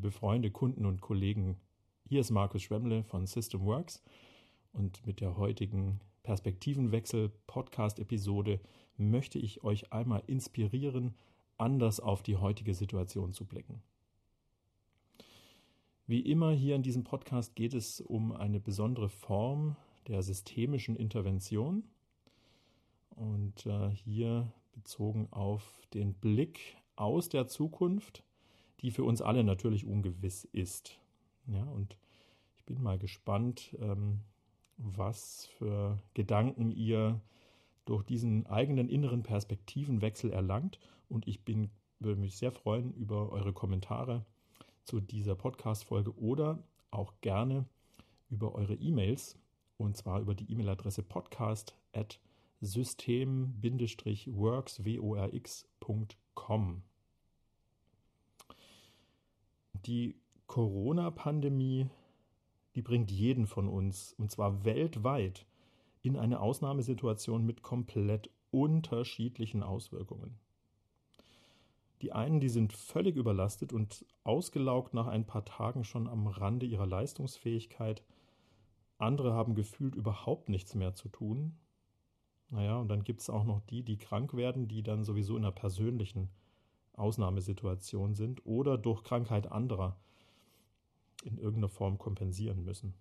liebe Freunde, Kunden und Kollegen. Hier ist Markus Schwemmle von Systemworks und mit der heutigen Perspektivenwechsel Podcast-Episode möchte ich euch einmal inspirieren, anders auf die heutige Situation zu blicken. Wie immer hier in diesem Podcast geht es um eine besondere Form der systemischen Intervention und äh, hier bezogen auf den Blick aus der Zukunft, die für uns alle natürlich ungewiss ist. Ja, und ich bin mal gespannt, ähm, was für Gedanken ihr durch diesen eigenen inneren Perspektivenwechsel erlangt. Und ich bin, würde mich sehr freuen über eure Kommentare zu dieser Podcast-Folge oder auch gerne über eure E-Mails und zwar über die E-Mail-Adresse podcast at system-works.com. Die Corona-Pandemie, die bringt jeden von uns, und zwar weltweit, in eine Ausnahmesituation mit komplett unterschiedlichen Auswirkungen. Die einen, die sind völlig überlastet und ausgelaugt nach ein paar Tagen schon am Rande ihrer Leistungsfähigkeit. Andere haben gefühlt überhaupt nichts mehr zu tun. Naja, und dann gibt es auch noch die, die krank werden, die dann sowieso in einer persönlichen Ausnahmesituation sind oder durch Krankheit anderer in irgendeiner Form kompensieren müssen.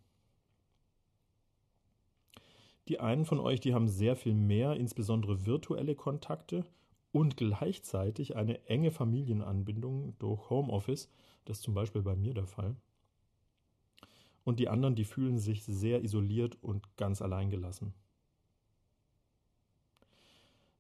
Die einen von euch, die haben sehr viel mehr, insbesondere virtuelle Kontakte und gleichzeitig eine enge Familienanbindung durch Homeoffice. Das ist zum Beispiel bei mir der Fall. Und die anderen, die fühlen sich sehr isoliert und ganz alleingelassen.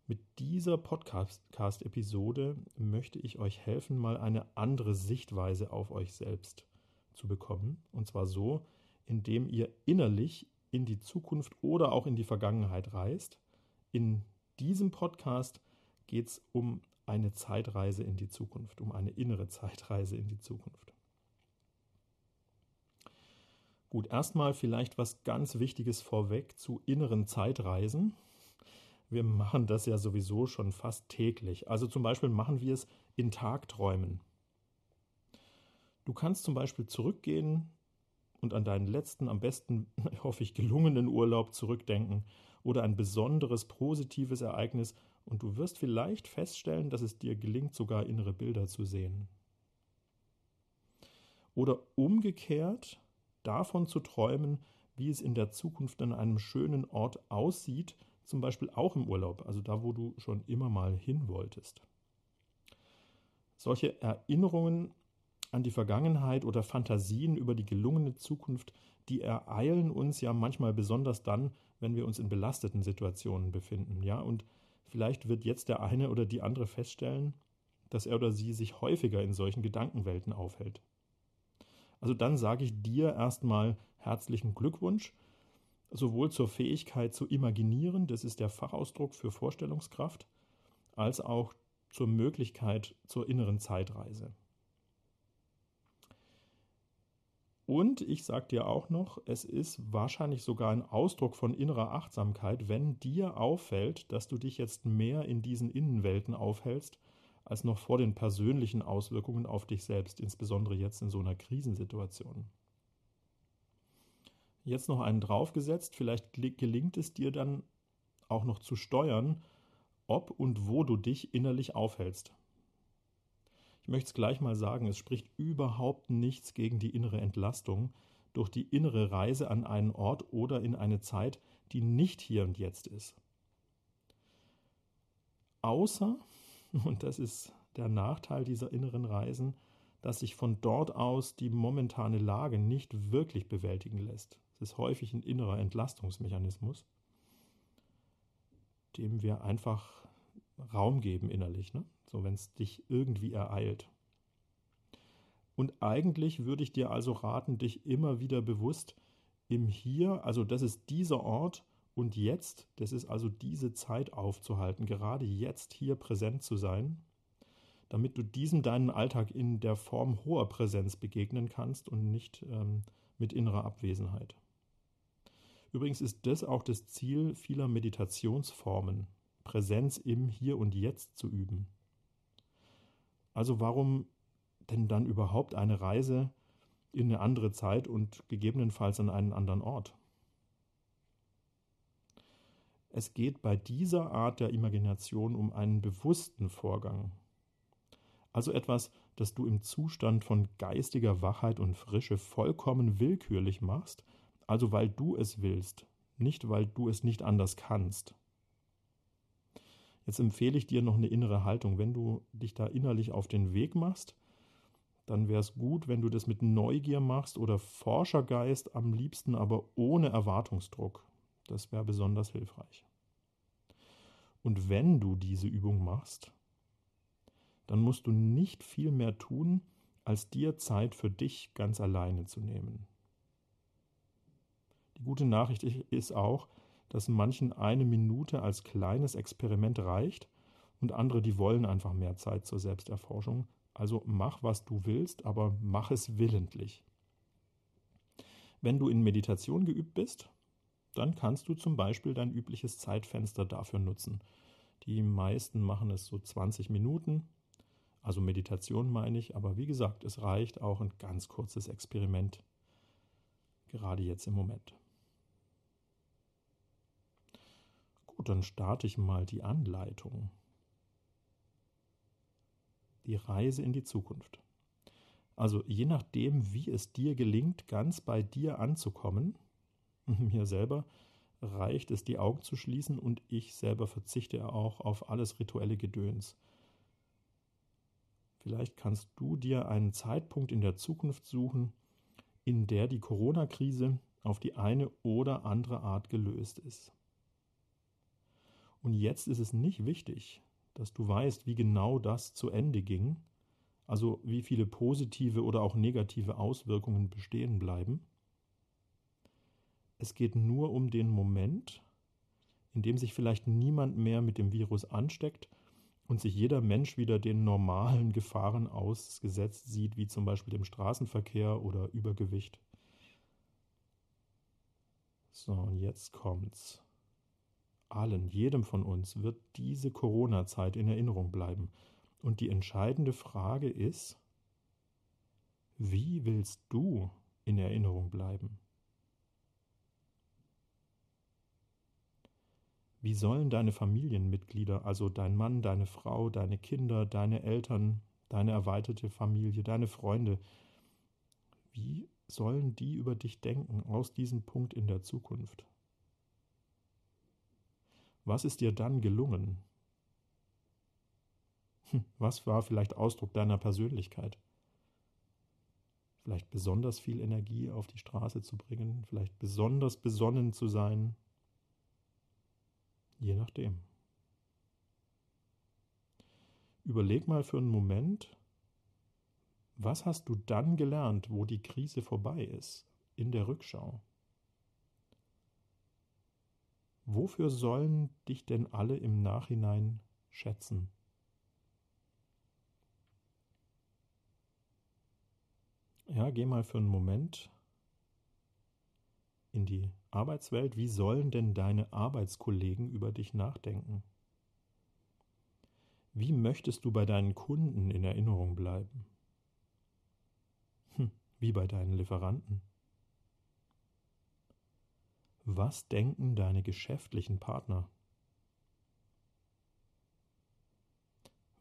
Mit dieser Podcast-Episode möchte ich euch helfen, mal eine andere Sichtweise auf euch selbst zu bekommen. Und zwar so, indem ihr innerlich in die Zukunft oder auch in die Vergangenheit reist. In diesem Podcast geht es um eine Zeitreise in die Zukunft, um eine innere Zeitreise in die Zukunft. Gut, erstmal vielleicht was ganz Wichtiges vorweg zu inneren Zeitreisen wir machen das ja sowieso schon fast täglich. Also zum Beispiel machen wir es in Tagträumen. Du kannst zum Beispiel zurückgehen und an deinen letzten, am besten, hoffe ich, gelungenen Urlaub zurückdenken oder ein besonderes positives Ereignis und du wirst vielleicht feststellen, dass es dir gelingt, sogar innere Bilder zu sehen. Oder umgekehrt davon zu träumen, wie es in der Zukunft an einem schönen Ort aussieht, zum Beispiel auch im Urlaub, also da, wo du schon immer mal hin wolltest. Solche Erinnerungen an die Vergangenheit oder Fantasien über die gelungene Zukunft, die ereilen uns ja manchmal besonders dann, wenn wir uns in belasteten Situationen befinden, ja, und vielleicht wird jetzt der eine oder die andere feststellen, dass er oder sie sich häufiger in solchen Gedankenwelten aufhält. Also dann sage ich dir erstmal herzlichen Glückwunsch sowohl zur Fähigkeit zu imaginieren, das ist der Fachausdruck für Vorstellungskraft, als auch zur Möglichkeit zur inneren Zeitreise. Und ich sage dir auch noch, es ist wahrscheinlich sogar ein Ausdruck von innerer Achtsamkeit, wenn dir auffällt, dass du dich jetzt mehr in diesen Innenwelten aufhältst, als noch vor den persönlichen Auswirkungen auf dich selbst, insbesondere jetzt in so einer Krisensituation jetzt noch einen draufgesetzt. Vielleicht gelingt es dir dann auch noch zu steuern, ob und wo du dich innerlich aufhältst. Ich möchte es gleich mal sagen, es spricht überhaupt nichts gegen die innere Entlastung durch die innere Reise an einen Ort oder in eine Zeit, die nicht hier und jetzt ist. Außer, und das ist der Nachteil dieser inneren Reisen, dass sich von dort aus die momentane Lage nicht wirklich bewältigen lässt. Es ist häufig ein innerer Entlastungsmechanismus, dem wir einfach Raum geben innerlich, ne? so wenn es dich irgendwie ereilt. Und eigentlich würde ich dir also raten, dich immer wieder bewusst im Hier, also das ist dieser Ort und jetzt, das ist also diese Zeit aufzuhalten, gerade jetzt hier präsent zu sein, damit du diesem deinen Alltag in der Form hoher Präsenz begegnen kannst und nicht ähm, mit innerer Abwesenheit. Übrigens ist das auch das Ziel vieler Meditationsformen, Präsenz im Hier und Jetzt zu üben. Also warum denn dann überhaupt eine Reise in eine andere Zeit und gegebenenfalls an einen anderen Ort? Es geht bei dieser Art der Imagination um einen bewussten Vorgang. Also etwas, das du im Zustand von geistiger Wachheit und Frische vollkommen willkürlich machst, also weil du es willst, nicht weil du es nicht anders kannst. Jetzt empfehle ich dir noch eine innere Haltung. Wenn du dich da innerlich auf den Weg machst, dann wäre es gut, wenn du das mit Neugier machst oder Forschergeist, am liebsten aber ohne Erwartungsdruck. Das wäre besonders hilfreich. Und wenn du diese Übung machst, dann musst du nicht viel mehr tun, als dir Zeit für dich ganz alleine zu nehmen. Die gute Nachricht ist auch, dass manchen eine Minute als kleines Experiment reicht und andere, die wollen einfach mehr Zeit zur Selbsterforschung. Also mach, was du willst, aber mach es willentlich. Wenn du in Meditation geübt bist, dann kannst du zum Beispiel dein übliches Zeitfenster dafür nutzen. Die meisten machen es so 20 Minuten, also Meditation meine ich, aber wie gesagt, es reicht auch ein ganz kurzes Experiment, gerade jetzt im Moment. Gut, dann starte ich mal die Anleitung. Die Reise in die Zukunft. Also je nachdem, wie es dir gelingt, ganz bei dir anzukommen, mir selber reicht es, die Augen zu schließen und ich selber verzichte auch auf alles rituelle Gedöns. Vielleicht kannst du dir einen Zeitpunkt in der Zukunft suchen, in der die Corona-Krise auf die eine oder andere Art gelöst ist. Und jetzt ist es nicht wichtig, dass du weißt, wie genau das zu Ende ging, also wie viele positive oder auch negative Auswirkungen bestehen bleiben. Es geht nur um den Moment, in dem sich vielleicht niemand mehr mit dem Virus ansteckt und sich jeder Mensch wieder den normalen Gefahren ausgesetzt sieht, wie zum Beispiel dem Straßenverkehr oder Übergewicht. So, und jetzt kommt's. Allen, jedem von uns wird diese Corona-Zeit in Erinnerung bleiben. Und die entscheidende Frage ist, wie willst du in Erinnerung bleiben? Wie sollen deine Familienmitglieder, also dein Mann, deine Frau, deine Kinder, deine Eltern, deine erweiterte Familie, deine Freunde, wie sollen die über dich denken aus diesem Punkt in der Zukunft? Was ist dir dann gelungen? Hm, was war vielleicht Ausdruck deiner Persönlichkeit? Vielleicht besonders viel Energie auf die Straße zu bringen, vielleicht besonders besonnen zu sein, Je nachdem. Überleg mal für einen Moment, was hast du dann gelernt, wo die Krise vorbei ist, in der Rückschau? Wofür sollen dich denn alle im Nachhinein schätzen? Ja, geh mal für einen Moment in die Arbeitswelt, wie sollen denn deine Arbeitskollegen über dich nachdenken? Wie möchtest du bei deinen Kunden in Erinnerung bleiben? Hm, wie bei deinen Lieferanten? Was denken deine geschäftlichen Partner?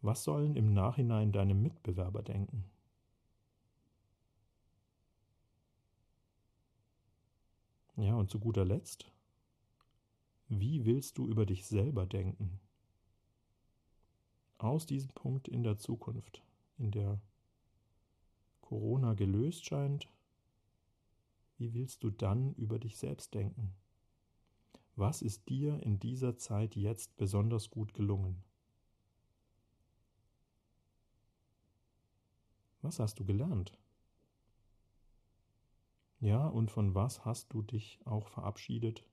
Was sollen im Nachhinein deine Mitbewerber denken? Ja, und zu guter Letzt, wie willst du über dich selber denken? Aus diesem Punkt in der Zukunft, in der Corona gelöst scheint, wie willst du dann über dich selbst denken? Was ist dir in dieser Zeit jetzt besonders gut gelungen? Was hast du gelernt? Ja, und von was hast du dich auch verabschiedet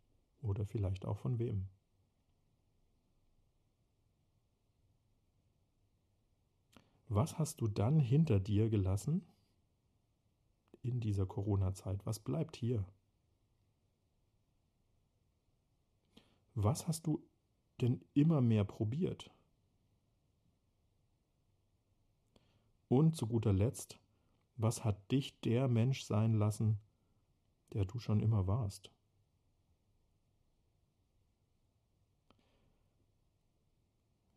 oder vielleicht auch von wem? Was hast du dann hinter dir gelassen in dieser Corona-Zeit? Was bleibt hier? Was hast du denn immer mehr probiert? Und zu guter Letzt, was hat dich der Mensch sein lassen, der du schon immer warst?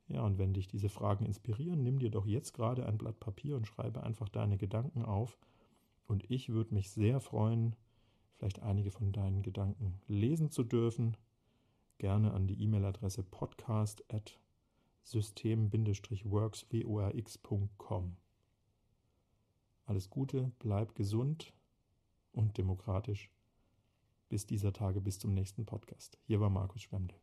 Ja, und wenn dich diese Fragen inspirieren, nimm dir doch jetzt gerade ein Blatt Papier und schreibe einfach deine Gedanken auf. Und ich würde mich sehr freuen, vielleicht einige von deinen Gedanken lesen zu dürfen. Gerne an die E-Mail-Adresse podcast at system-works.com. Alles Gute, bleib gesund und demokratisch. Bis dieser Tage, bis zum nächsten Podcast. Hier war Markus Schwemde.